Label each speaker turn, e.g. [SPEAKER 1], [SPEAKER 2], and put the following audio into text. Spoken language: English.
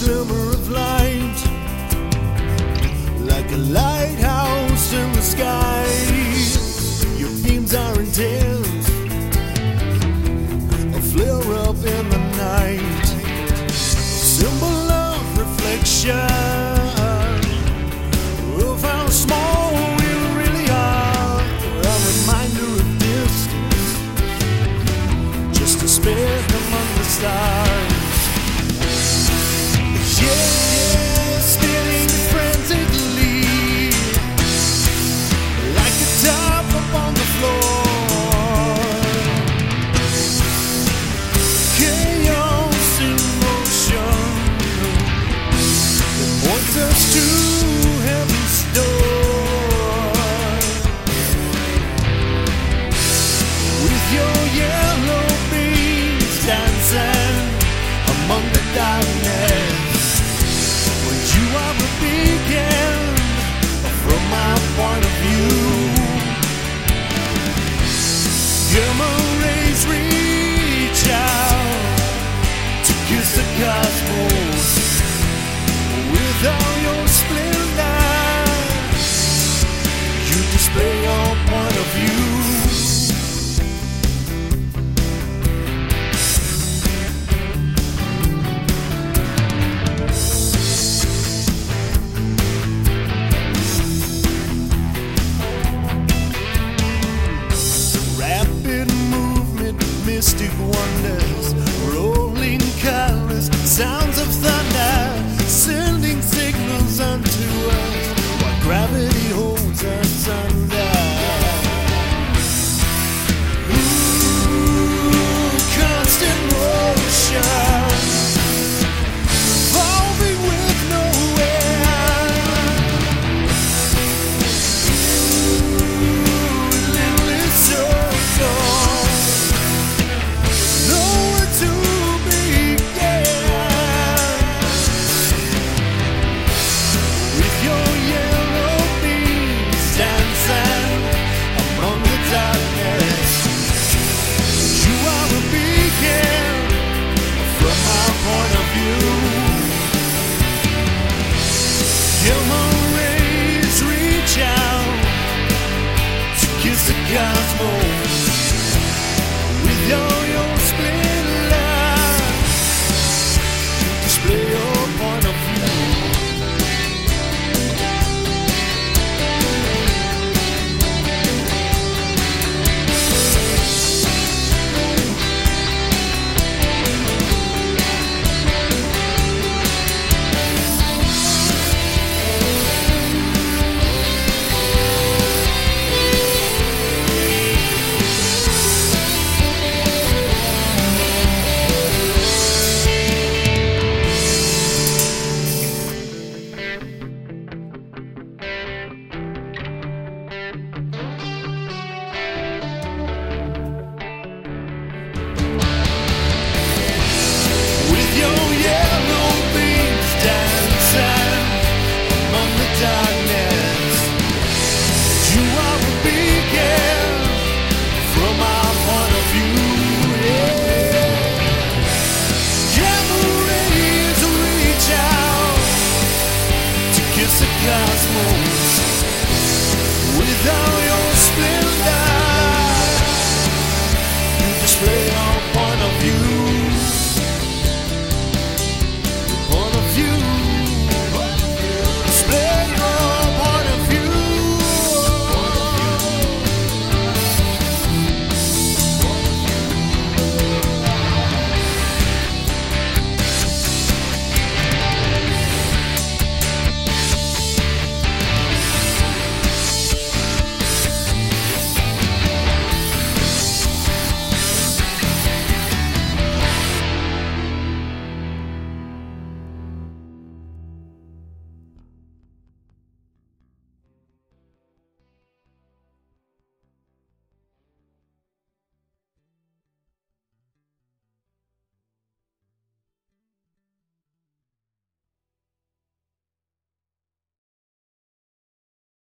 [SPEAKER 1] glimmer of light. kiss the cosmos without your splendor. sounds of thunder. though